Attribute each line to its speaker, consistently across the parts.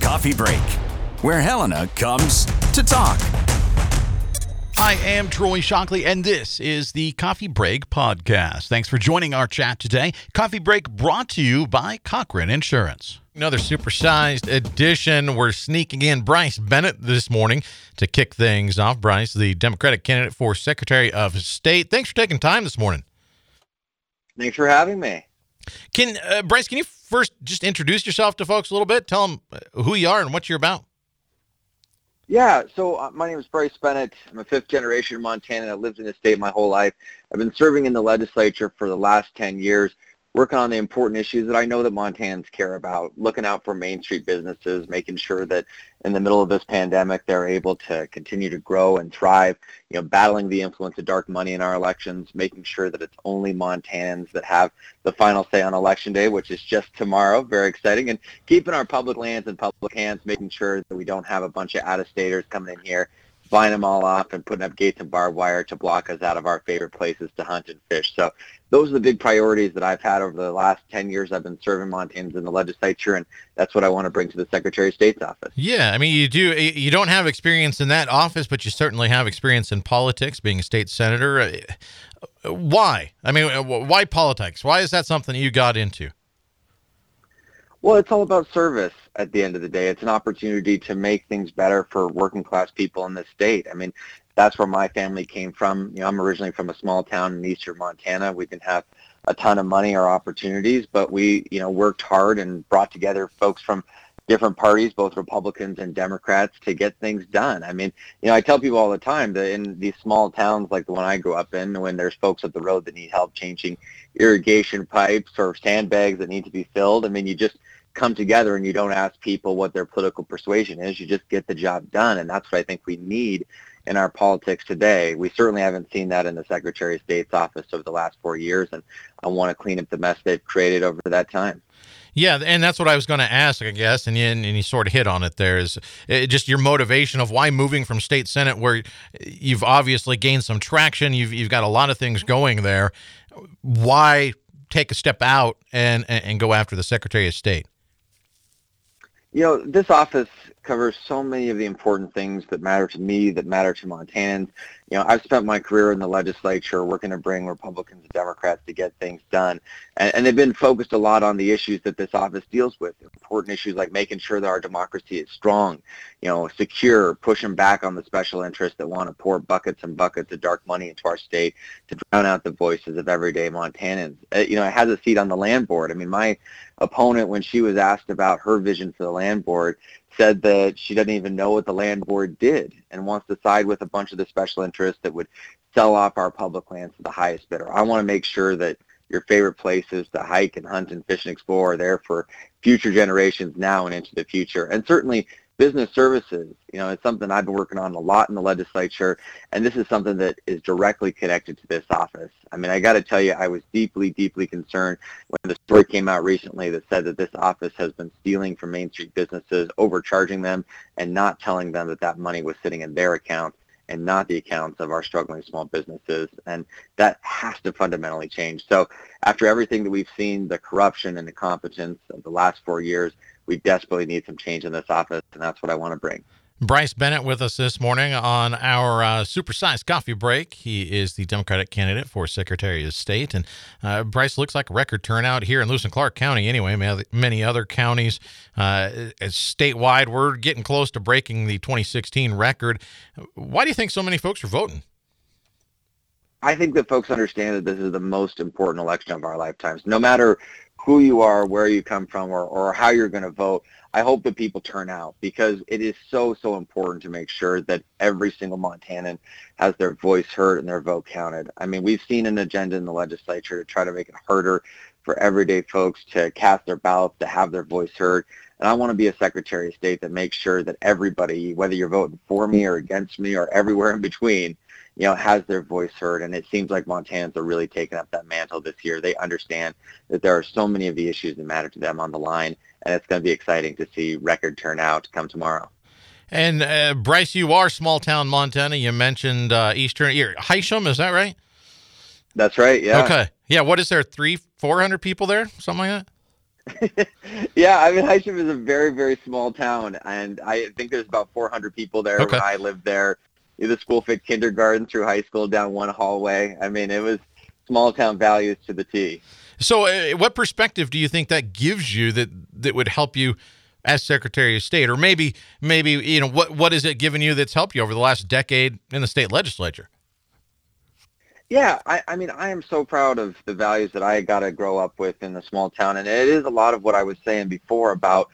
Speaker 1: Coffee Break, where Helena comes to talk.
Speaker 2: I am Troy Shockley, and this is the Coffee Break Podcast. Thanks for joining our chat today. Coffee Break brought to you by Cochrane Insurance. Another supersized edition. We're sneaking in Bryce Bennett this morning to kick things off. Bryce, the Democratic candidate for Secretary of State. Thanks for taking time this morning.
Speaker 3: Thanks for having me.
Speaker 2: Can uh, Bryce, can you first just introduce yourself to folks a little bit? Tell them uh, who you are and what you're about.
Speaker 3: Yeah, so uh, my name is Bryce Bennett. I'm a fifth generation Montana. I lived in the state my whole life. I've been serving in the legislature for the last 10 years working on the important issues that I know that Montanans care about, looking out for Main Street businesses, making sure that in the middle of this pandemic they're able to continue to grow and thrive, you know, battling the influence of dark money in our elections, making sure that it's only Montanans that have the final say on election day, which is just tomorrow, very exciting, and keeping our public lands in public hands, making sure that we don't have a bunch of out-of-staters coming in here buying them all off and putting up gates and barbed wire to block us out of our favorite places to hunt and fish. So those are the big priorities that I've had over the last 10 years I've been serving Montanans in the legislature, and that's what I want to bring to the Secretary of State's office.
Speaker 2: Yeah, I mean, you do. You don't have experience in that office, but you certainly have experience in politics, being a state senator. Uh, why? I mean, uh, why politics? Why is that something you got into?
Speaker 3: Well, it's all about service at the end of the day. It's an opportunity to make things better for working class people in this state. I mean, that's where my family came from. You know, I'm originally from a small town in eastern Montana. We didn't have a ton of money or opportunities, but we, you know, worked hard and brought together folks from different parties, both Republicans and Democrats, to get things done. I mean, you know, I tell people all the time that in these small towns like the one I grew up in, when there's folks up the road that need help changing irrigation pipes or sandbags that need to be filled, I mean, you just come together and you don't ask people what their political persuasion is. You just get the job done. And that's what I think we need in our politics today. We certainly haven't seen that in the Secretary of State's office over the last four years. And I want to clean up the mess they've created over that time.
Speaker 2: Yeah, and that's what I was going to ask, I guess, and you, and you sort of hit on it there is uh, just your motivation of why moving from state senate, where you've obviously gained some traction, you've you've got a lot of things going there. Why take a step out and and go after the Secretary of State?
Speaker 3: You know, this office covers so many of the important things that matter to me, that matter to Montanans. You know, I've spent my career in the legislature working to bring Republicans and Democrats to get things done. And, and they've been focused a lot on the issues that this office deals with, important issues like making sure that our democracy is strong, you know, secure, pushing back on the special interests that want to pour buckets and buckets of dark money into our state to drown out the voices of everyday Montanans. Uh, you know, it has a seat on the land board. I mean, my opponent, when she was asked about her vision for the land board, said that she doesn't even know what the land board did and wants to side with a bunch of the special interests that would sell off our public lands to the highest bidder. I want to make sure that your favorite places to hike and hunt and fish and explore are there for future generations now and into the future. And certainly business services, you know, it's something I've been working on a lot in the legislature, and this is something that is directly connected to this office. I mean, I got to tell you, I was deeply, deeply concerned when the story came out recently that said that this office has been stealing from Main Street businesses, overcharging them, and not telling them that that money was sitting in their accounts and not the accounts of our struggling small businesses. And that has to fundamentally change. So after everything that we've seen, the corruption and the competence of the last four years, we desperately need some change in this office, and that's what I want to bring.
Speaker 2: Bryce Bennett with us this morning on our uh, supersized coffee break. He is the Democratic candidate for Secretary of State. And uh, Bryce looks like a record turnout here in Lewis and Clark County, anyway. Many other counties uh, statewide, we're getting close to breaking the 2016 record. Why do you think so many folks are voting?
Speaker 3: I think that folks understand that this is the most important election of our lifetimes. No matter who you are, where you come from, or, or how you're going to vote, I hope that people turn out because it is so, so important to make sure that every single Montanan has their voice heard and their vote counted. I mean, we've seen an agenda in the legislature to try to make it harder for everyday folks to cast their ballots, to have their voice heard. And I want to be a Secretary of State that makes sure that everybody, whether you're voting for me or against me or everywhere in between, you know, has their voice heard. And it seems like Montanans are really taking up that mantle this year. They understand that there are so many of the issues that matter to them on the line, and it's going to be exciting to see record turnout come tomorrow.
Speaker 2: And uh, Bryce, you are small town Montana. You mentioned uh, Eastern Hysham, is that right?
Speaker 3: That's right. Yeah.
Speaker 2: Okay. Yeah. What is there? Three, four hundred people there, something like that.
Speaker 3: yeah, I mean Hysham is a very very small town, and I think there's about 400 people there
Speaker 2: Okay.
Speaker 3: when I lived there. The school fit kindergarten through high school down one hallway. I mean, it was small town values to the T.
Speaker 2: So, uh, what perspective do you think that gives you that that would help you as Secretary of State, or maybe maybe you know what what is it given you that's helped you over the last decade in the state legislature?
Speaker 3: Yeah, I, I mean, I am so proud of the values that I got to grow up with in the small town, and it is a lot of what I was saying before about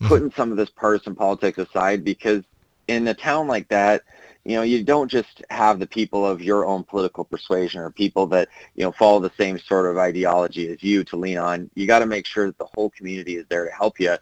Speaker 2: Mhm.
Speaker 3: putting some of this partisan politics aside because in a town like that, you know, you don't just have the people of your own political persuasion or people that, you know, follow the same sort of ideology as you to lean on. You got to make sure that the whole community is there to help you.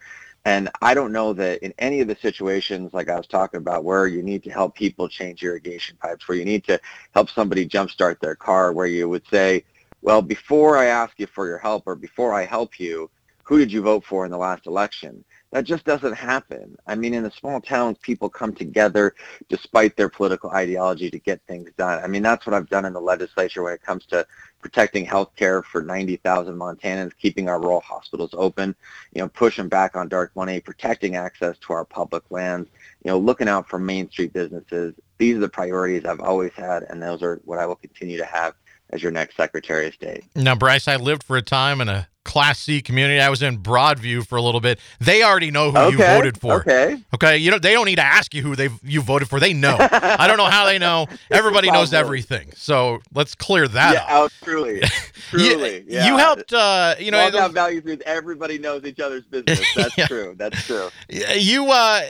Speaker 3: And I don't know that in any of the situations like I was talking about where you need to help people change irrigation pipes, where you need to help somebody jumpstart their car, where you would say, well, before I ask you for your help or before I help you, who did you vote for in the last election? That just doesn't happen. I mean, in the small towns, people come together despite their political ideology to get things done. I mean, that's what I've done in the legislature when it comes to protecting health care for 90,000 Montanans, keeping our rural hospitals open, you know, pushing back on dark money, protecting access to our public lands, you know, looking out for Main Street businesses. These are the priorities I've always had, and those are what I will continue to have as your next Secretary of State.
Speaker 2: Now, Bryce, I lived for a time in a Class C community. I was in Broadview for a little bit. They already know who you voted for.
Speaker 3: Okay.
Speaker 2: Okay, you know they don't need to ask you who they you voted for. They know. I don't know how they know. Everybody knows everything. So let's clear that
Speaker 3: yeah,
Speaker 2: up.
Speaker 3: oh, truly, truly.
Speaker 2: you,
Speaker 3: yeah.
Speaker 2: you helped. Uh, you know,
Speaker 3: town values means everybody knows each other's business. That's
Speaker 2: Yeah.
Speaker 3: true. That's true.
Speaker 2: you, uh,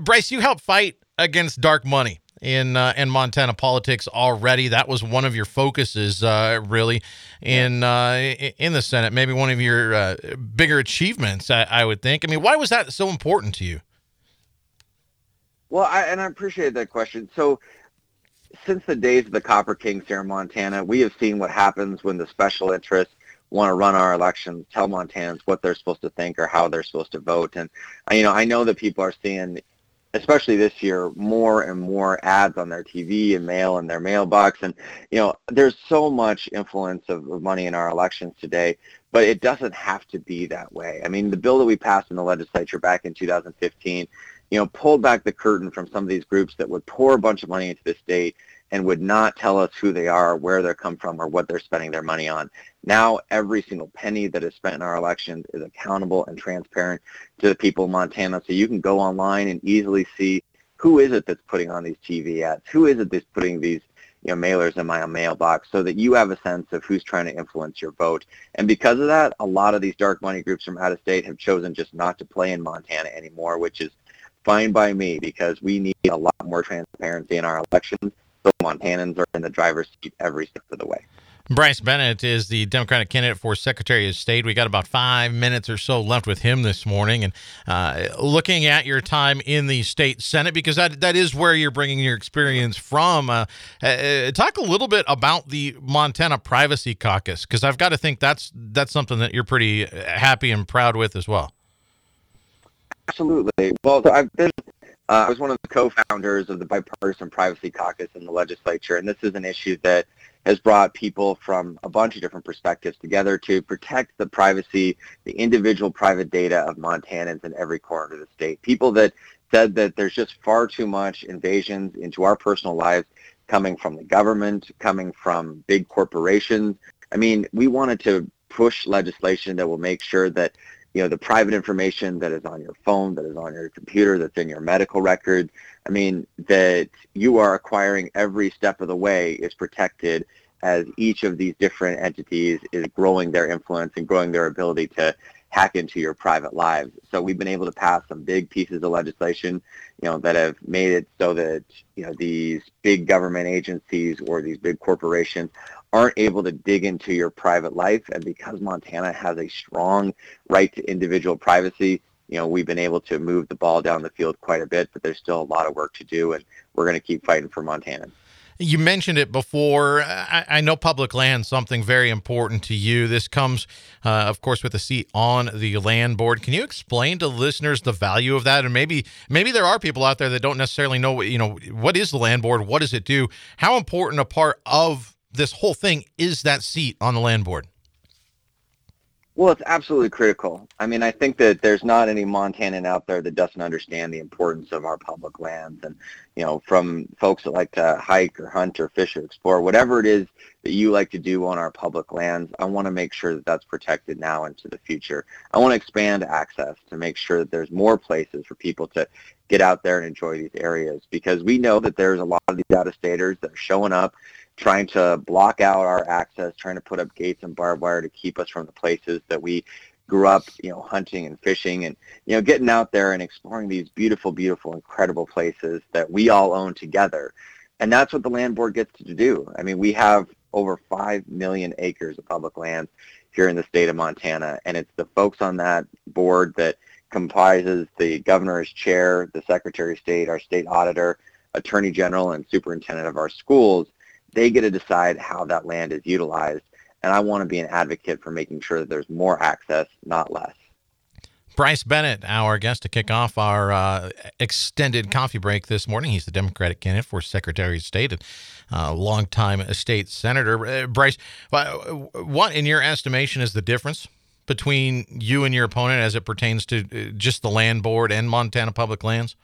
Speaker 2: Bryce, you helped fight against dark money in uh, in Montana politics already. That was one of your focuses, uh, really, in uh, in the Senate. Maybe one of your uh, bigger achievements, I, I would think. I mean, why was that so important to you?
Speaker 3: Well, I, and I appreciate that question. So, since the days of the Copper Kings here in Montana, we have seen what happens when the special interests want to run our elections, tell Montanans what they're supposed to think or how they're supposed to vote. And you know, I know that people are seeing, especially this year, more and more ads on their TV and mail in their mailbox. And you know, there's so much influence of, of money in our elections today, but it doesn't have to be that way. I mean, the bill that we passed in the legislature back in 2015 you know, pulled back the curtain from some of these groups that would pour a bunch of money into the state and would not tell us who they are, where they're come from, or what they're spending their money on. Now, every single penny that is spent in our elections is accountable and transparent to the people of Montana. So you can go online and easily see who is it that's putting on these TV ads, who is it that's putting these you know, mailers in my mailbox so that you have a sense of who's trying to influence your vote. And because of that, a lot of these dark money groups from out of state have chosen just not to play in Montana anymore, which is fine by me because we need a lot more transparency in our elections so Montanans are in the driver's seat every step of the way.
Speaker 2: Bryce Bennett is the Democratic candidate for Secretary of State. We got about five minutes or so left with him this morning, and uh, looking at your time in the state senate because that that is where you're bringing your experience from. Uh, uh, talk a little bit about the Montana Privacy Caucus because I've got to think that's that's something that you're pretty happy and proud with as well.
Speaker 3: Absolutely. Well, so I've been, uh, I was one of the co-founders of the Bipartisan Privacy Caucus in the legislature, and this is an issue that has brought people from a bunch of different perspectives together to protect the privacy, the individual private data of Montanans in every corner of the state. People that said that there's just far too much invasions into our personal lives coming from the government, coming from big corporations. I mean, we wanted to push legislation that will make sure that you know the private information that is on your phone, that is on your computer, that's in your medical record. I mean that you are acquiring every step of the way is protected as each of these different entities is growing their influence and growing their ability to hack into your private lives. So we've been able to pass some big pieces of legislation, you know, that have made it so that, you know, these big government agencies or these big corporations aren't able to dig into your private life. And because Montana has a strong right to individual privacy, you know, we've been able to move the ball down the field quite a bit, but there's still a lot of work to do, and we're going to keep fighting for Montana.
Speaker 2: You mentioned it before. I, I know public land something very important to you. This comes, uh, of course, with a seat on the land board. Can you explain to listeners the value of that? And maybe, maybe there are people out there that don't necessarily know, you know, what is the land board? What does it do? How important a part of this whole thing is that seat on the land board?
Speaker 3: Well, it's absolutely critical. I mean, I think that there's not any Montanan out there that doesn't understand the importance of our public lands. And, you know, from folks that like to hike or hunt or fish or explore, whatever it is that you like to do on our public lands, I want to make sure that that's protected now into the future. I want to expand access to make sure that there's more places for people to get out there and enjoy these areas because we know that there's a lot of these out-of-staters that are showing up trying to block out our access, trying to put up gates and barbed wire to keep us from the places that we grew up, you know, hunting and fishing and, you know, getting out there and exploring these beautiful, beautiful, incredible places that we all own together. And that's what the land board gets to do. I mean, we have over 5 million acres of public land here in the state of Montana. And it's the folks on that board that comprises the governor's chair, the secretary of state, our state auditor, attorney general, and superintendent of our schools they get to decide how that land is utilized. And I want to be an advocate for making sure that there's more access, not less.
Speaker 2: Bryce Bennett, our guest to kick off our uh, extended coffee break this morning. He's the Democratic candidate for Secretary of State and uh, longtime state senator. Uh, Bryce, what, in your estimation, is the difference between you and your opponent as it pertains to uh, just the land board and Montana Public Lands?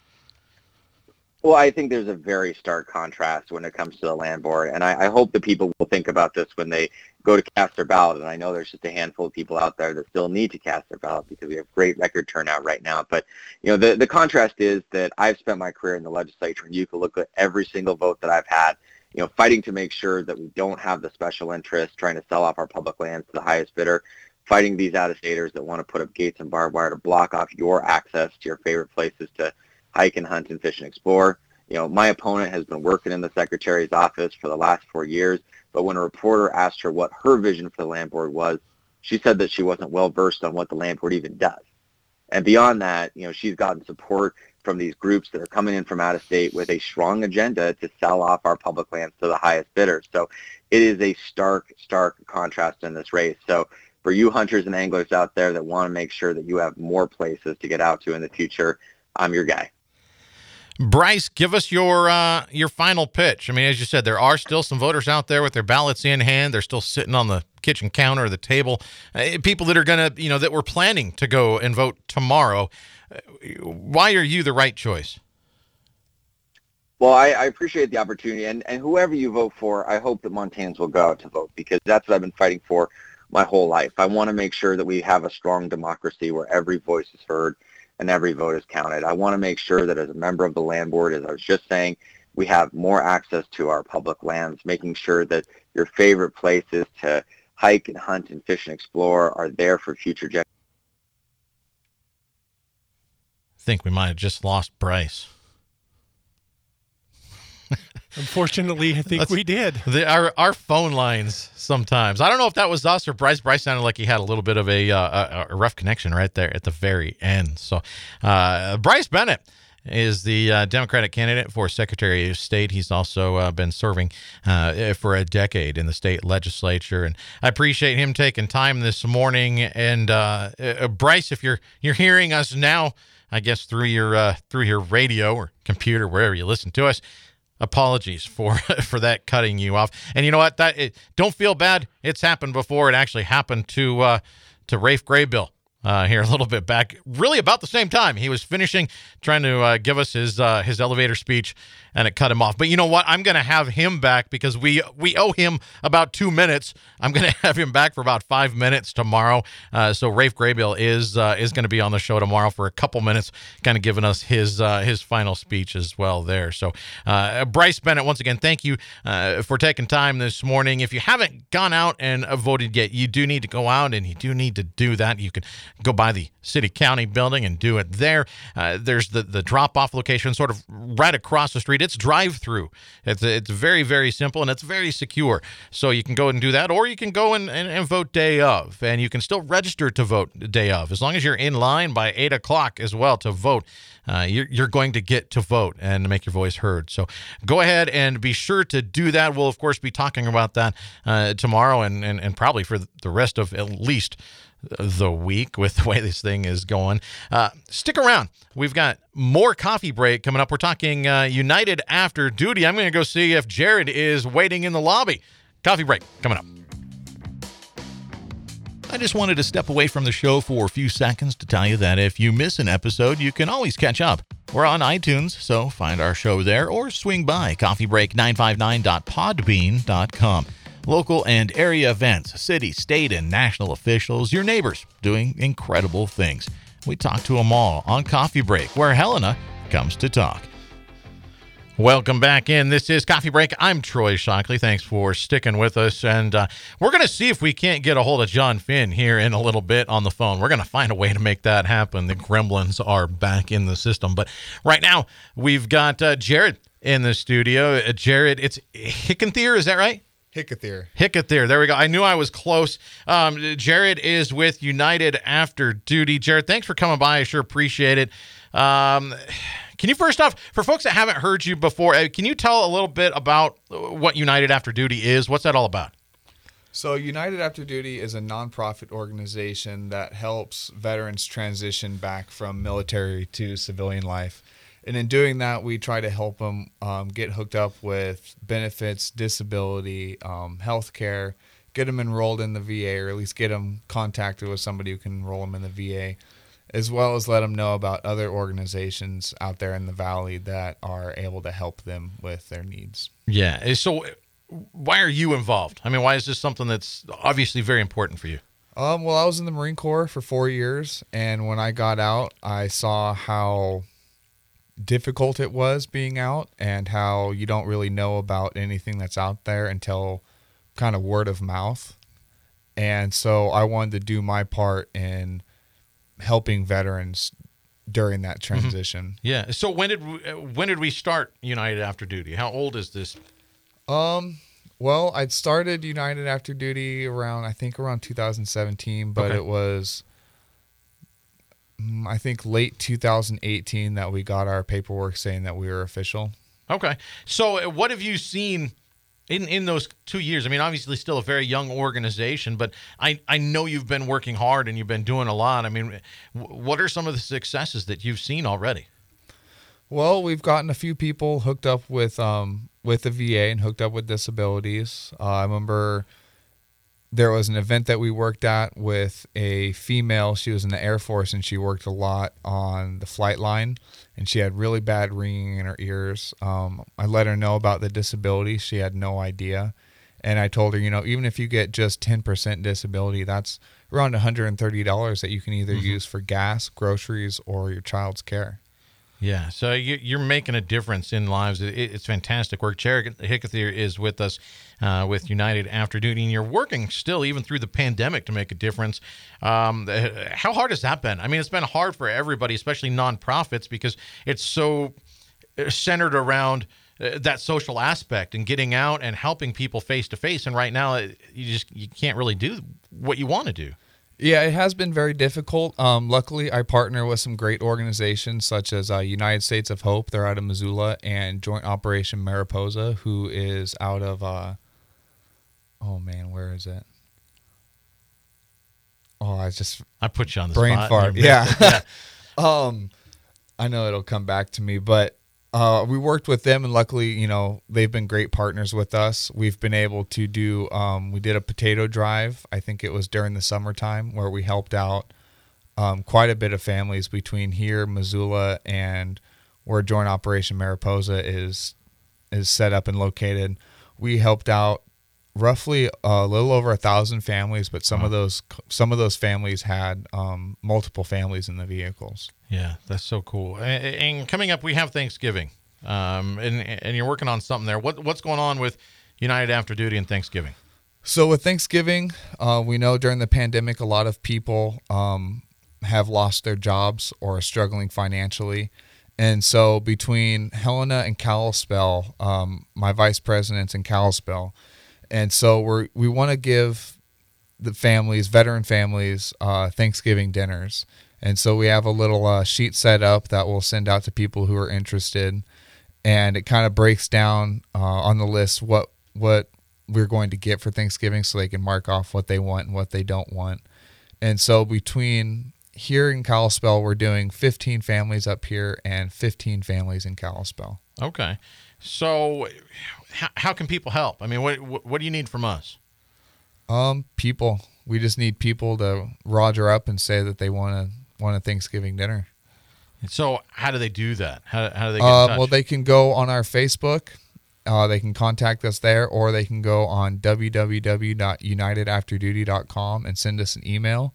Speaker 3: Well, I think there's a very stark contrast when it comes to the land board, and I, I, hope that people will think about this when they go to cast their ballot. And I know there's just a handful of people out there that still need to cast their ballot because we have great record turnout right now. But you know, the the contrast is that I've spent my career in the legislature, and you can look at every single vote that I've had. You know, fighting to make sure that we don't have the special interest trying to sell off our public lands to the highest bidder, fighting these out-of-staters that want to put up gates and barbed wire to block off your access to your favorite places to hike and hunt and fish and explore. You know, my opponent has been working in the secretary's office for the last four years, but when a reporter asked her what her vision for the land board was, she said that she wasn't well versed on what the land board even does. And beyond that, you know, she's gotten support from these groups that are coming in from out of state with a strong agenda to sell off our public lands to the highest bidders. So it is a stark, stark contrast in this race. So for you hunters and anglers out there that want to make sure that you have more places to get out to in the future, I'm your guy.
Speaker 2: Bryce, give us your uh, your final pitch. I mean, as you said, there are still some voters out there with their ballots in hand. They're still sitting on the kitchen counter or the table. Uh, people that are going to, you know, that were planning to go and vote tomorrow. Uh, why are you the right choice?
Speaker 3: Well, I, I, appreciate the opportunity, and, and whoever you vote for, I hope that Montanans will go out to vote because that's what I've been fighting for my whole life. I want to make sure that we have a strong democracy where every voice is heard and every vote is counted. I want to make sure that as a member of the land board, as I was just saying, we have more access to our public lands, making sure that your favorite places to hike and hunt and fish and explore are there for future generations.
Speaker 2: I think we might have just lost Bryce.
Speaker 4: Unfortunately, I think That's, we did.
Speaker 2: The, our our phone lines sometimes. I don't know if that was us or Bryce. Bryce sounded like he had a little bit of a uh, a, rough connection right there at the very end. So, uh, Bryce Bennett is the uh, Democratic candidate for Secretary of State. He's also uh, been serving uh, for a decade in the state legislature, and I appreciate him taking time this morning. And uh, uh, Bryce, if you're you're hearing us now, I guess through your uh, through your radio or computer, wherever you listen to us, apologies for for that cutting you off. And you know what? That it, don't feel bad. It's happened before. It actually happened to uh, to Raph Graybill uh, here a little bit back, really about the same time. He was finishing trying to uh, give us his uh, his elevator speech, and it cut him off. But you know what? I'm going to have him back because we we owe him about two minutes. I'm going to have him back for about five minutes tomorrow. Uh, so Raph Graybill is uh, is going to be on the show tomorrow for a couple minutes, kind of giving us his uh, his final speech as well there. So Bryce Bennett, once again, thank you for taking time this morning. If you haven't gone out and voted yet, you do need to go out and you do need to do that. You can go by the city county building and do it there. Uh, there's the, the drop off location sort of right across the street. It's drive through. It's, it's very, very simple and it's very secure. So you can go and do that, or you can go and, and, and vote day of. And you can still register to vote day of as long as you're in line by 8 o'clock as well to vote. Uh, you're, you're going to get to vote and make your voice heard. So go ahead and be sure to do that. We'll, of course, be talking about that uh, tomorrow and, and, and probably for the rest of at least the week with the way this thing is going. Uh, stick around. We've got more coffee break coming up. We're talking uh, United after duty. I'm going to go see if Jared is waiting in the lobby. Coffee break coming up. I just wanted to step away from the show for a few seconds to tell you that if you miss an episode, you can always catch up. We're on iTunes, so find our show there or swing by coffeebreak959.podbean.com. Local and area events, city, state, and national officials, your neighbors doing incredible things. We talk to them all on Coffee Break, where Helena comes to talk. Welcome back in. This is Coffee Break. I'm Troy Shockley. Thanks for sticking with us. And uh, we're going to see if we can't get a hold of John Finn here in a little bit on the phone. We're going to find a way to make that happen. The gremlins are back in the system. But right now, we've got uh, Jared in the studio. Uh, Jared, it's Hickenthier, is that right?
Speaker 5: Hickethier.
Speaker 2: Hickethier. There we go. I knew I was close. Um, Jared is with United After Duty. Jared, thanks for coming by. I sure appreciate it. Um, can you first off, for folks that haven't heard you before, uh, can you tell a little bit about what United After Duty is? What's that all about?
Speaker 5: So, United After Duty is a nonprofit organization that helps veterans transition back from military to civilian life. And in doing that, we try to help them um, get hooked up with benefits, disability, um, health care, get them enrolled in the VA, or at least get them contacted with somebody who can enroll them in the VA as well as let them know about other organizations out there in the valley that are able to help them with their needs.
Speaker 2: Yeah. Eh, so, why are you involved? I mean, why is this something that's obviously very important for you?
Speaker 5: Um, well, I was in the Marine Corps for four years, and when I got out, I saw how difficult it was being out and how you don't really know about anything that's out there until kind of word of mouth. And so I wanted to do my part in helping veterans during that
Speaker 2: Mm-hmm.
Speaker 5: transition.
Speaker 2: Yeah. So when did we, when did we start United After Duty? How old is this?
Speaker 5: Um, well, I'd started United After Duty around I think around 2017, but
Speaker 2: Okay.
Speaker 5: it was I think late 2018 that we got our paperwork saying that we were official.
Speaker 2: Okay. So uh, what have you seen in in those two years? I mean, obviously, still a very young organization, but I I know you've been working hard and you've been doing a lot. I mean, what are some of the successes that you've seen already?
Speaker 5: Well, we've gotten a few people hooked up with um with the VA and hooked up with disabilities. Uh, I remember there was an event that we worked at with a female. She was in the Air Force and she worked a lot on the flight line, and she had really bad ringing in her ears. Um, I let her know about the disability. She had no idea, and I told her, you know, even if you get just ten percent disability, that's around one hundred and thirty dollars that you can either use for gas, groceries, or your child's care.
Speaker 2: Yeah, so you, you're making a difference in lives. It, it's fantastic work. Jared Hickethier is with us uh, with United After Duty, and you're working still, even through the pandemic, to make a difference. Um, uh, how hard has that been? I mean, it's been hard for everybody, especially nonprofits, because it's so uh, centered around uh, that social aspect and getting out and helping people face to face. And right now, you just you can't really do what you want to do.
Speaker 5: Yeah, it has been very difficult. Um, luckily, I partner with some great organizations such as uh, United States of Hope. They're out of Missoula, and Joint Operation Mariposa, who is out of. Uh, oh man, where is it? Oh, I just
Speaker 2: I put you on the
Speaker 5: brain
Speaker 2: spot.
Speaker 5: fart.
Speaker 2: Missed
Speaker 5: Yeah. um, I know it'll come back to me, but uh, we worked with them, and luckily, you know, they've been great partners with us. We've been able to do. Um, we did a potato drive. I think it was during the summertime where we helped out um, quite a bit of families between here, Missoula, and where Joint Operation Mariposa is is set up and located. We helped out roughly a little over a thousand families, but some of those some of those families had um, multiple families in the vehicles.
Speaker 2: Yeah, that's so cool. And coming up, we have Thanksgiving, um, and and you're working on something there. What what's going on with United After Duty and Thanksgiving?
Speaker 5: So with Thanksgiving, uh, we know during the pandemic, a lot of people um, have lost their jobs or are struggling financially. And so between Helena and Kalispell, um, my vice president's in Kalispell, and so we're we want to give the families, veteran families, uh, Thanksgiving dinners. And so we have a little uh, sheet set up that we'll send out to people who are interested, and it kind of breaks down uh, on the list what what we're going to get for Thanksgiving, so they can mark off what they want and what they don't want. And so between here in Kalispell, we're doing 15 families up here and 15 families in Kalispell.
Speaker 2: Okay, so how, how can people help? I mean, what what, what do you need from us?
Speaker 5: Um, people, we just need people to roger up and say that they want to want a Thanksgiving dinner.
Speaker 2: So how do they do that? How, how do they get
Speaker 5: Uh, well, they can go on our Facebook. Uh, they can contact us there, or they can go on www.unitedafterduty.com and send us an email.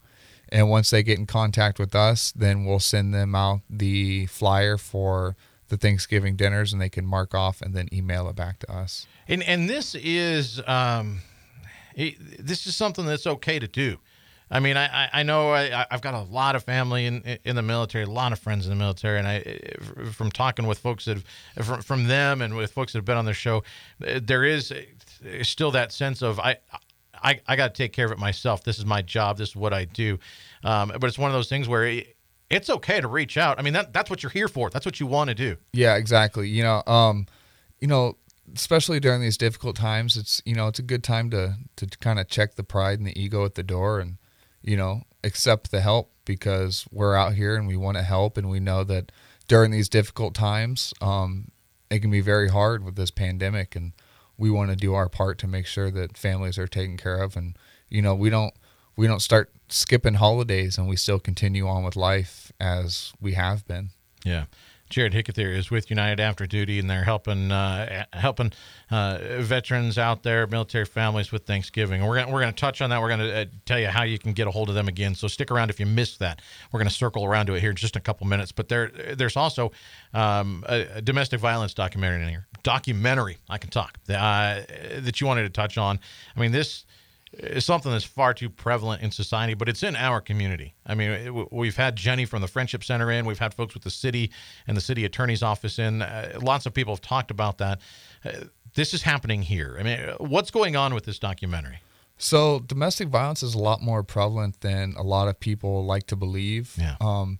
Speaker 5: And once they get in contact with us, then we'll send them out the flyer for the Thanksgiving dinners, and they can mark off and then email it back to us.
Speaker 2: And and this is um, it, this is something that's okay to do. I mean, I, I- know I, I've got a lot of family in in the military, a lot of friends in the military, and I from talking with folks that have, from, from them and with folks that have been on the show, there is still that sense of I. I, I got to take care of it myself. This is my job. This is what I do. Um, but it's one of those things where it's okay to reach out. I mean, that, that's what you're here for. That's what you want to do.
Speaker 5: Yeah, exactly. You know, um, you know, especially during these difficult times, it's you know, it's a good time to to kind of check the pride and the ego at the door, and you know, accept the help because we're out here and we want to help, and we know that during these difficult times, um, it can be very hard with this pandemic, and we want to do our part to make sure that families are taken care of, and you know, we don't we don't start skipping holidays, and we still continue on with life as we have been.
Speaker 2: Yeah. Jared Hickethier is with United After Duty, and they're helping uh, helping uh, veterans out there, military families with Thanksgiving. We're gonna, we're going to touch on that. We're going to uh, tell you how you can get a hold of them again. So stick around if you missed that. We're going to circle around to it here in just a couple minutes. But there there's also um, a, domestic violence documentary in here. Documentary, I can talk uh, that you wanted to touch on. I mean this is something that's far too prevalent in society, but it's in our community. I mean, it, we've had Jenny from the Friendship Center in, we've had folks with the city and the city attorney's office in. Uh, lots of people have talked about that. Uh, this is happening here. I mean, what's going on with this documentary?
Speaker 5: So domestic violence is a lot more prevalent than a lot of people like to believe.
Speaker 2: Yeah.
Speaker 5: Um,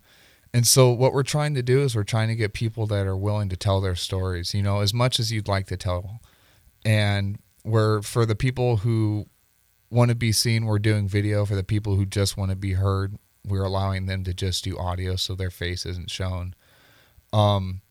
Speaker 5: and so what we're trying to do is we're trying to get people that are willing to tell their stories, you know, as much as you'd like to tell. And we're for the people who want to be seen, we're doing video. For the people who just want to be heard, we're allowing them to just do audio so their face isn't shown. Um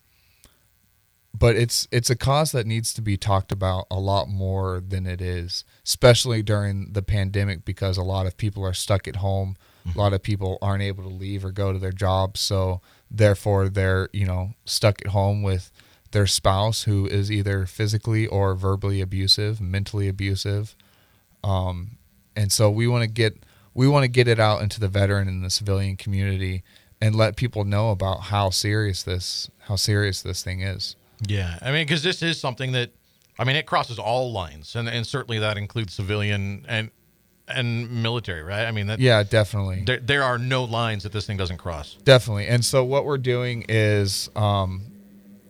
Speaker 5: but it's it's a cause that needs to be talked about a lot more than it is, especially during the pandemic because a lot of people are stuck at home. A lot of people aren't able to leave or go to their jobs, so therefore they're you know stuck at home with their spouse who is either physically or verbally abusive, mentally abusive, um, and so we want to get we want to get it out into the veteran and the civilian community and let people know about how serious this how serious this thing is.
Speaker 2: Yeah, I mean, because this is something that, I mean, it crosses all lines, and, and certainly that includes civilian and and military, right? I mean, that
Speaker 5: Yeah, definitely.
Speaker 2: there, there are no lines that this thing doesn't cross.
Speaker 5: Definitely. And so what we're doing is um,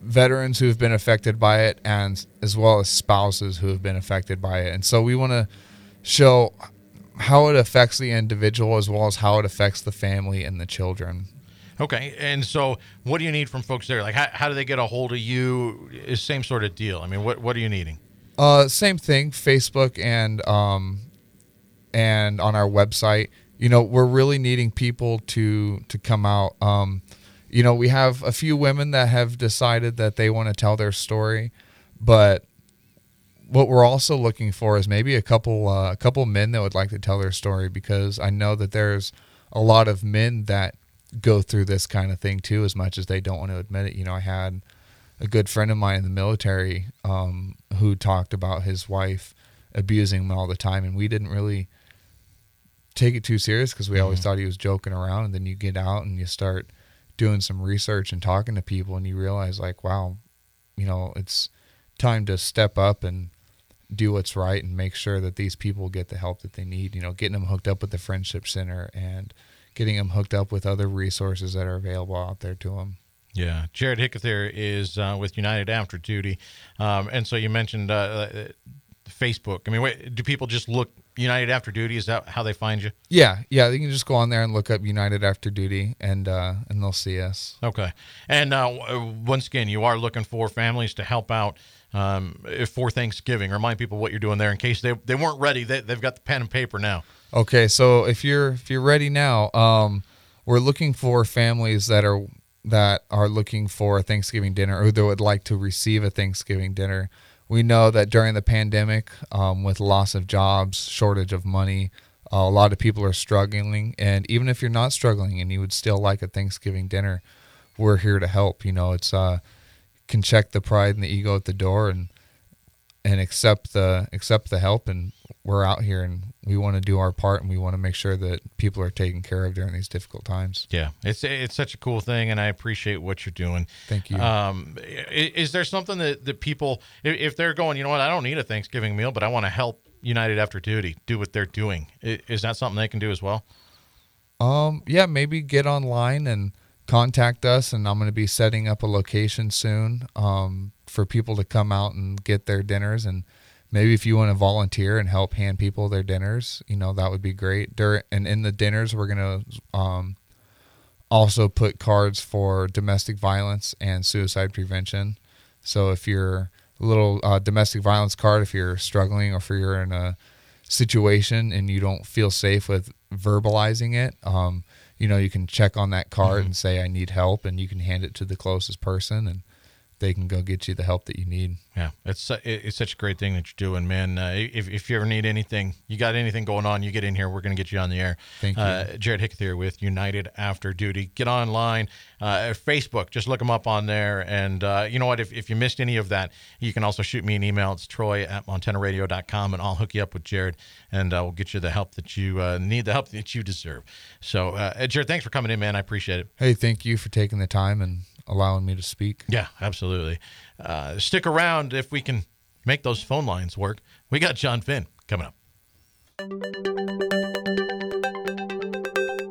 Speaker 5: veterans who have been affected by it and as well as spouses who have been affected by it. And so we want to show how it affects the individual as well as how it affects the family and the children.
Speaker 2: Okay, and so what do you need from folks there? Like, how, how do they get a hold of you? Is same sort of deal. I mean, what what are you needing?
Speaker 5: Uh, same thing, Facebook and um, and on our website. You know, we're really needing people to to come out. Um, you know, we have a few women that have decided that they want to tell their story, but what we're also looking for is maybe a couple uh, a couple men that would like to tell their story because I know that there's a lot of men that go through this kind of thing too, as much as they don't want to admit it. You know, I had a good friend of mine in the military um, who talked about his wife abusing him all the time, and we didn't really take it too serious because we always thought he was joking around. And then you get out and you start doing some research and talking to people, and you realize like, wow, you know, it's time to step up and do what's right and make sure that these people get the help that they need. You know, getting them hooked up with the friendship center and getting them hooked up with other resources that are available out there to them.
Speaker 2: Yeah, Jared Hickethier is uh, with United After Duty, um, and so you mentioned uh, uh, Facebook. I mean, wait, do people just look United After Duty? Is that how they find you?
Speaker 5: Yeah, yeah, they can just go on there and look up United After Duty, and uh, and they'll see us.
Speaker 2: Okay, and uh, once again, you are looking for families to help out um, for Thanksgiving. Remind people what you're doing there in case they, they weren't ready. They, they've got the pen and paper now.
Speaker 5: Okay, so if you're if you're ready now, um, we're looking for families that are that are looking for a Thanksgiving dinner or that would like to receive a Thanksgiving dinner. We know that during the pandemic, um, with loss of jobs, shortage of money, Uh, a lot of people are struggling, and even if you're not struggling and you would still like a Thanksgiving dinner, we're here to help. You know, it's uh, can check the pride and the ego at the door and and accept the accept the help and we're out here and we want to do our part and we want to make sure that people are taken care of during these difficult times.
Speaker 2: Yeah, it's it's such a cool thing, and I appreciate what you're doing.
Speaker 5: Thank you.
Speaker 2: Um, is, there something that, that people, if they're going, you know what, I don't need a Thanksgiving meal, but I want to help United After Duty do what they're doing, is that something they can do as well?
Speaker 5: Um, yeah, maybe get online and contact us, and I'm going to be setting up a location soon um, for people to come out and get their dinners. And maybe if you want to volunteer and help hand people their dinners, you know that would be great. During and in the dinners, we're going to um, also put cards for domestic violence and suicide prevention. So if you're a little uh, domestic violence card, if you're struggling or if you're in a situation and you don't feel safe with verbalizing it, um, you know, you can check on that card mm-hmm. and say, I need help, and you can hand it to the closest person and they can go get you the help that you need.
Speaker 2: Yeah, it's it's such a great thing that you're doing, man. Uh, if, if you ever need anything, you got anything going on, you get in here. We're going to get you on the air.
Speaker 5: Thank you. Uh,
Speaker 2: Jared Hickethier with United After Duty. Get online, uh, Facebook. Just look them up on there. And uh, you know what? If, if you missed any of that, you can also shoot me an email. It's troy at montanaradio.com, and I'll hook you up with Jared, and uh, we'll get you the help that you uh, need, the help that you deserve. So, Jared, thanks for coming in, man. I appreciate it.
Speaker 5: Hey, thank you for taking the time and allowing me to speak.
Speaker 2: Yeah, absolutely. Uh, stick around if we can make those phone lines work. We got John Finn coming up.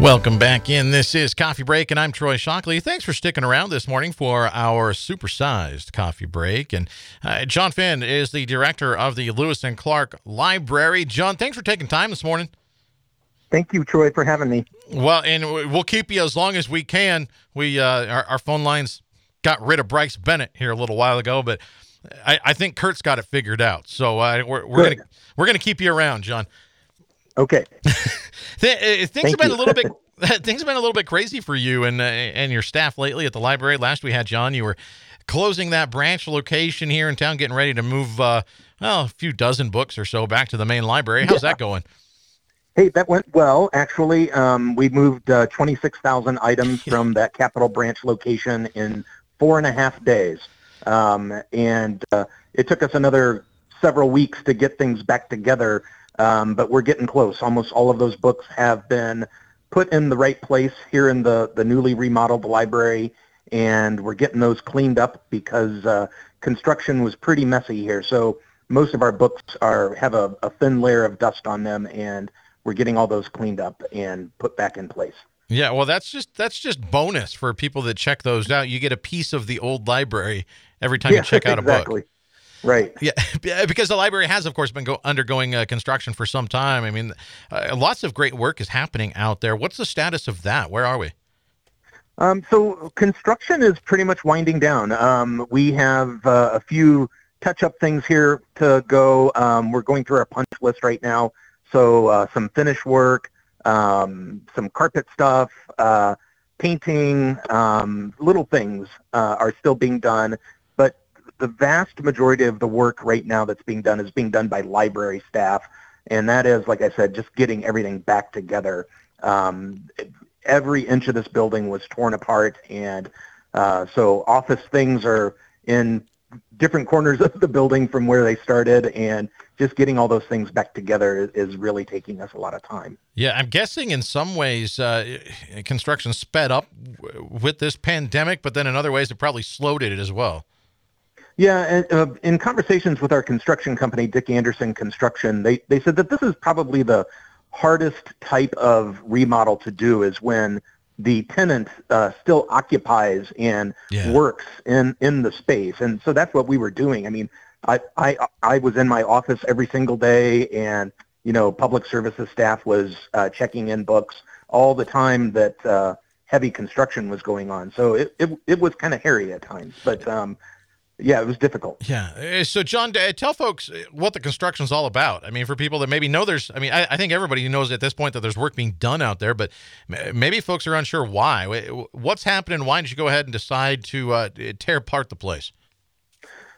Speaker 2: Welcome back in. This is Coffee Break, and I'm Troy Shockley. Thanks for sticking around this morning for our supersized coffee break. And uh, John Finn is the director of the Lewis and Clark Library. John, thanks for taking time this morning.
Speaker 6: Thank you, Troy, for having me.
Speaker 2: Well, and we'll keep you as long as we can. We uh, our, our phone lines got rid of Bryce Bennett here a little while ago, but I, I think Kurt's got it figured out. So uh, we're, we're gonna we're gonna keep you around, John.
Speaker 6: Okay.
Speaker 2: Th- uh, things have been a little bit things have been a little bit crazy for you and uh, and your staff lately at the library. Last we had John, you were closing that branch location here in town, getting ready to move uh, well a few dozen books or so back to the main library. How's yeah. that going?
Speaker 6: Hey, that went well. Actually, um, we moved uh, 26,000 items from that Capital Branch location in four and a half days, um, and uh, it took us another several weeks to get things back together um, but we're getting close. Almost all of those books have been put in the right place here in the, the newly remodeled library, and we're getting those cleaned up because uh, construction was pretty messy here. So most of our books are have a, a thin layer of dust on them, and we're getting all those cleaned up and put back in place.
Speaker 2: Yeah, well, that's just that's just bonus for people that check those out. You get a piece of the old library every time
Speaker 6: yeah,
Speaker 2: you check out
Speaker 6: exactly.
Speaker 2: a book.
Speaker 6: Right.
Speaker 2: Yeah, because the library has, of course, been go- undergoing uh, construction for some time. I mean, uh, lots of great work is happening out there. What's the status of that? Where are we?
Speaker 6: Um, so construction is pretty much winding down. Um, we have uh, a few touch-up things here to go. Um, we're going through our punch list right now. So uh, some finish work, um, some carpet stuff, uh, painting, um, little things uh, are still being done the vast majority of the work right now that's being done is being done by library staff, and that is, like I said, just getting everything back together. Um, every inch of this building was torn apart, and uh, so office things are in different corners of the building from where they started, and just getting all those things back together is really taking us a lot of time.
Speaker 2: Yeah, I'm guessing in some ways uh, construction sped up with this pandemic, but then in other ways it probably slowed it as well.
Speaker 6: Yeah, and, uh, in conversations with our construction company, Dick Anderson Construction, they, they said that this is probably the hardest type of remodel to do is when the tenant uh, still occupies and yeah. works in, in the space. And so that's what we were doing. I mean, I, I, I was in my office every single day and, you know, public services staff was uh, checking in books all the time that uh, heavy construction was going on. So it it, it was kind of hairy at times, but um, yeah, it was difficult.
Speaker 2: Yeah. Uh, so, John, tell folks uh, what the construction is all about. I mean, for people that maybe know there's, I mean, I, I, think everybody knows at this point that there's work being done out there, but maybe folks are unsure why. What's happening? Why did you go ahead and decide to uh, tear apart the place?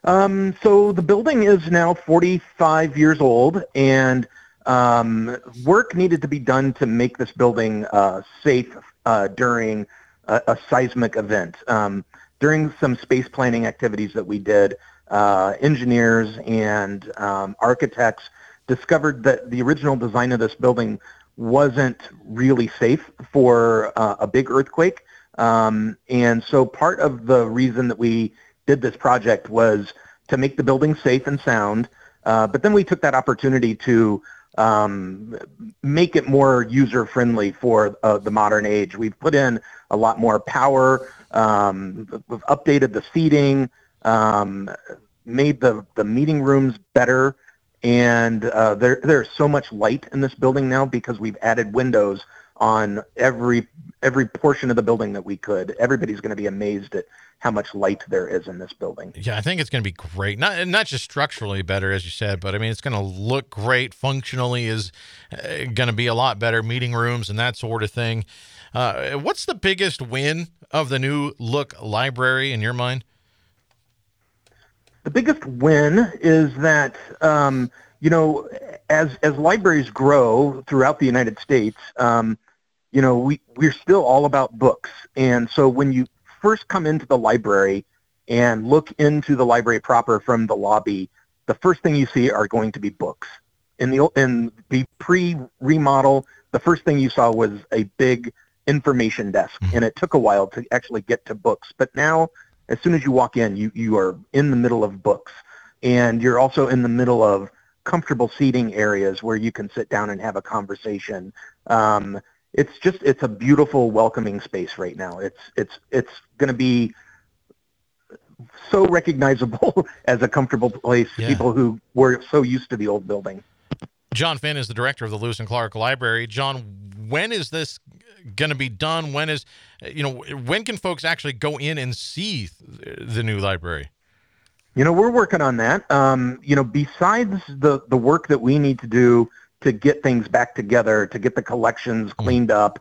Speaker 6: Um, so the building is now 45 years old, and um, work needed to be done to make this building uh, safe uh, during a, a, seismic event. Um, during some space planning activities that we did, uh, engineers and um, architects discovered that the original design of this building wasn't really safe for uh, a big earthquake. Um, and so part of the reason that we did this project was to make the building safe and sound. Uh, but then we took that opportunity to um, make it more user friendly for uh, the modern age. We've put in a lot more power. Um, we've updated the seating, um, made the, the meeting rooms better, and uh, there there's so much light in this building now because we've added windows on every every portion of the building that we could. Everybody's going to be amazed at how much light there is in this building.
Speaker 2: Yeah, I think it's going to be great. Not not just structurally better, as you said, but I mean it's going to look great. Functionally is uh, going to be a lot better. Meeting rooms and that sort of thing. Uh, what's the biggest win of the new look library in your mind?
Speaker 6: The biggest win is that um, you know as as libraries grow throughout the United States. Um, you know, we, we're still all about books. And so when you first come into the library and look into the library proper from the lobby, the first thing you see are going to be books. In the in the pre-remodel, the first thing you saw was a big information desk, mm-hmm. and it took a while to actually get to books. But now, as soon as you walk in, you you are in the middle of books, and you're also in the middle of comfortable seating areas where you can sit down and have a conversation. Um, it's just it's a beautiful, welcoming space right now. It's it's it's going to be so recognizable as a comfortable place. Yeah. People who were so used to the old building.
Speaker 2: John Finn is the director of the Lewis and Clark Library. John, when is this going to be done? When is you know when can folks actually go in and see the new library?
Speaker 6: You know, we're working on that. Um, you know, besides the the work that we need to do to get things back together, to get the collections mm-hmm. cleaned up,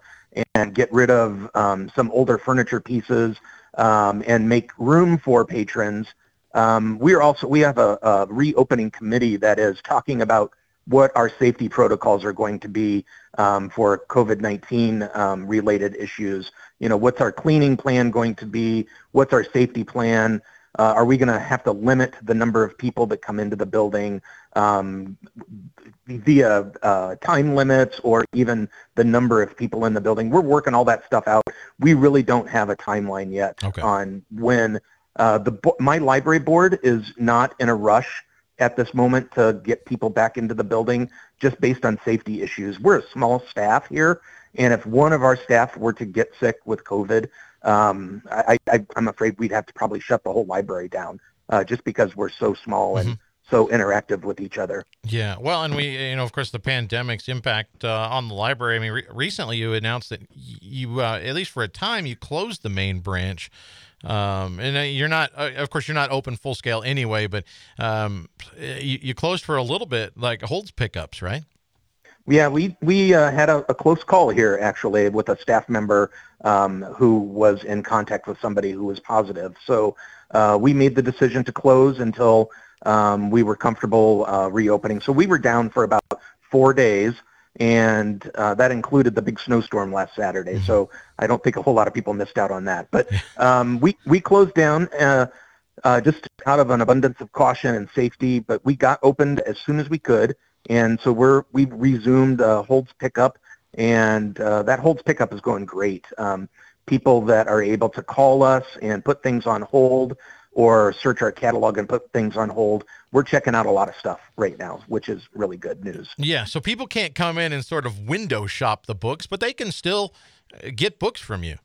Speaker 6: and get rid of um, some older furniture pieces, um, and make room for patrons. Um, we are also we have a, a, reopening committee that is talking about what our safety protocols are going to be um, for COVID-19 um, related issues. You know, what's our cleaning plan going to be? What's our safety plan? Uh, are we going to have to limit the number of people that come into the building um, via uh, time limits or even the number of people in the building? We're working all that stuff out. We really don't have a timeline yet okay. on when uh, the my library board is not in a rush at this moment to get people back into the building just based on safety issues. We're a small staff here, and if one of our staff were to get sick with COVID, um, I, I, I'm afraid we'd have to probably shut the whole library down uh, just because we're so small and mm-hmm. so interactive with each other.
Speaker 2: Yeah, well, and we, you know, of course, the pandemic's impact uh, on the library. I mean, re- recently you announced that you, uh, at least for a time, you closed the main branch. Um, and uh, you're not, uh, of course, you're not open full scale anyway, but um, you, you closed for a little bit, like holds pickups, right?
Speaker 6: Yeah, we we uh, had a, a, close call here actually with a staff member um, who was in contact with somebody who was positive. So uh, we made the decision to close until um, we were comfortable uh, reopening. So we were down for about four days, and uh, that included the big snowstorm last Saturday. Mm-hmm. So I don't think a whole lot of people missed out on that. But um, we we closed down. Uh, uh, just out of an abundance of caution and safety, but we got opened as soon as we could. And so we're we've resumed uh, holds pickup, and uh, that holds pickup is going great. Um, people that are able to call us and put things on hold or search our catalog and put things on hold. We're checking out a lot of stuff right now, which is really good news.
Speaker 2: Yeah, so people can't come in and sort of window shop the books, but they can still uh, get books from you.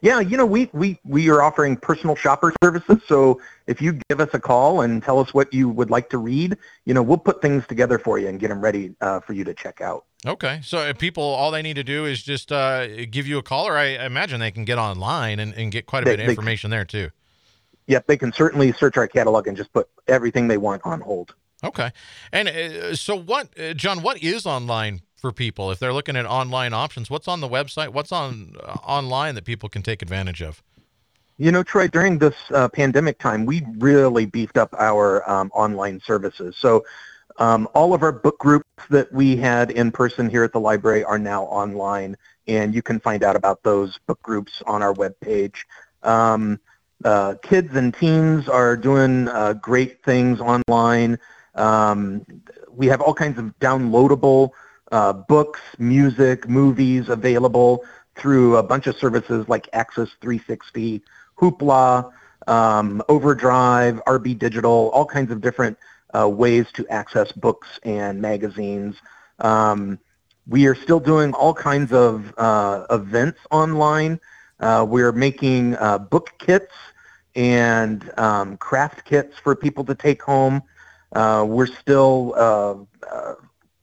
Speaker 6: Yeah, you know, we, we, we are offering personal shopper services. So if you give us a call and tell us what you would like to read, you know, we'll put things together for you and get them ready uh, for you to check out.
Speaker 2: Okay, so people, all they need to do is just uh, give you a call, or I imagine they can get online and, and get quite a
Speaker 6: They-
Speaker 2: bit of information there too.
Speaker 6: Yep, they can certainly search our catalog and just put everything they want on hold.
Speaker 2: Okay, and uh, so what, uh, John? What is online for people if they're looking at online options? What's on the website? What's on uh, online that people can take advantage of?
Speaker 6: You know, Troy, during this uh, pandemic time, we really beefed up our um, online services. So um, all of our book groups that we had in person here at the library are now online, and you can find out about those book groups on our webpage. Um, uh, kids and teens are doing uh, great things online. Um, we have all kinds of downloadable uh, books, music, movies available through a bunch of services like Axis 360, Hoopla, um, Overdrive, RB Digital, all kinds of different uh, ways to access books and magazines. Um, we are still doing all kinds of uh, events online. Uh, we're making uh, book kits and um, craft kits for people to take home. Uh, we're still uh,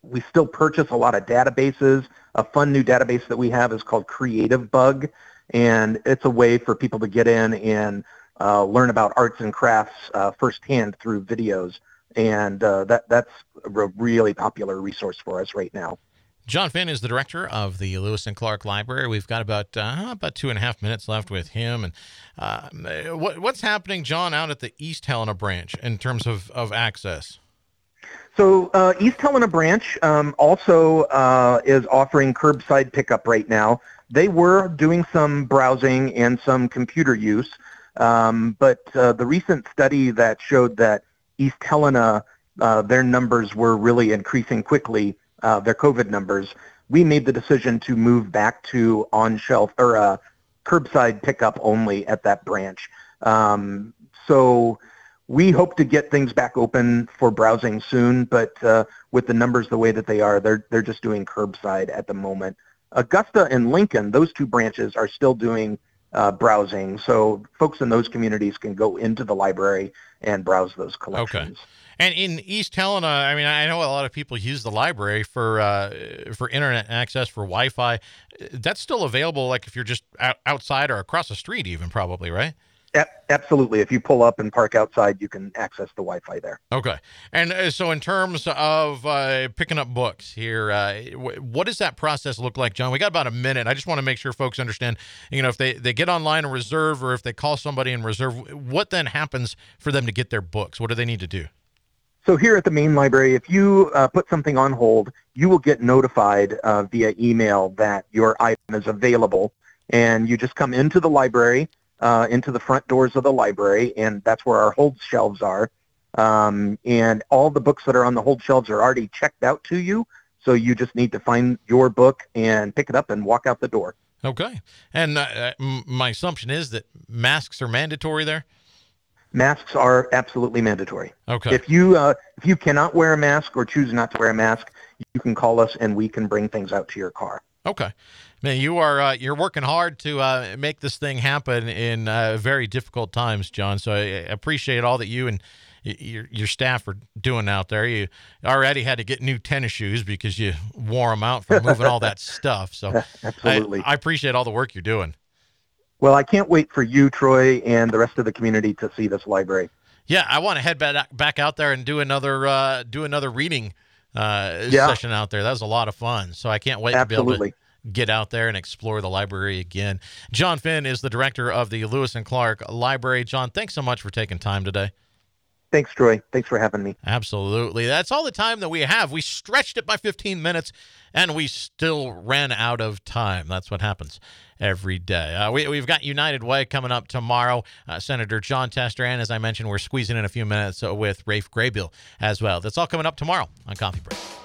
Speaker 6: we still purchase a lot of databases. A fun new database that we have is called Creative Bug, and it's a way for people to get in and uh, learn about arts and crafts uh, firsthand through videos. And uh, that that's a really popular resource for us right now.
Speaker 2: John Finn is the director of the Lewis and Clark Library. We've got about uh, about two and a half minutes left with him. And uh, what, what's happening, John, out at the East Helena branch in terms of, of access?
Speaker 6: So uh, East Helena branch um, also uh, is offering curbside pickup right now. They were doing some browsing and some computer use, um, but uh, the recent study that showed that East Helena, uh, their numbers were really increasing quickly, uh, their COVID numbers. We made the decision to move back to on-shelf or uh, curbside pickup only at that branch. Um, so we hope to get things back open for browsing soon, but uh, with the numbers the way that they are, they're they're just doing curbside at the moment. Augusta and Lincoln, those two branches are still doing uh, browsing, so folks in those communities can go into the library and browse those collections. Okay.
Speaker 2: And in East Helena, I mean, I know a lot of people use the library for uh, for internet access for Wi-Fi. That's still available, like if you're just out- outside or across the street, even probably, right?
Speaker 6: Absolutely. If you pull up and park outside, you can access the Wi-Fi there.
Speaker 2: Okay. And uh, so, in terms of uh, picking up books here, uh, w- what does that process look like, John? We got about a minute. I just want to make sure folks understand. You know, if they they get online and reserve, or if they call somebody and reserve, what then happens for them to get their books? What do they need to do?
Speaker 6: So here at the main library, if you uh, put something on hold, you will get notified uh, via email that your item is available, and you just come into the library, uh, into the front doors of the library, and that's where our hold shelves are. Um, and all the books that are on the hold shelves are already checked out to you, so you just need to find your book and pick it up and walk out the door.
Speaker 2: Okay. And uh, my assumption is that masks are mandatory there.
Speaker 6: Masks are absolutely mandatory.
Speaker 2: Okay.
Speaker 6: If you uh, if you cannot wear a mask or choose not to wear a mask, you can call us and we can bring things out to your car.
Speaker 2: Okay. Man, you are uh, you're working hard to uh, make this thing happen in uh, very difficult times, John. So I appreciate all that you and your your staff are doing out there. You already had to get new tennis shoes because you wore them out from moving all that stuff. So
Speaker 6: Absolutely.
Speaker 2: I, I appreciate all the work you're doing.
Speaker 6: Well, I can't wait for you, Troy, and the rest of the community to see this library.
Speaker 2: Yeah, I want to head back back out there and do another uh, do another reading uh,
Speaker 6: Yeah.
Speaker 2: session out there. That was a lot of fun. So I can't wait to be able
Speaker 6: Absolutely.
Speaker 2: to get out there and explore the library again. John Finn is the director of the Lewis and Clark Library. John, thanks so much for taking time today.
Speaker 6: Thanks, Troy. Thanks for having me.
Speaker 2: Absolutely. That's all the time that we have. We stretched it by 15 minutes and we still ran out of time. That's what happens every day. Uh, we, we've got United Way coming up tomorrow. Uh, Senator Jon Tester, and as I mentioned, we're squeezing in a few minutes uh, with Raph Graybill as well. That's all coming up tomorrow on Coffee Break.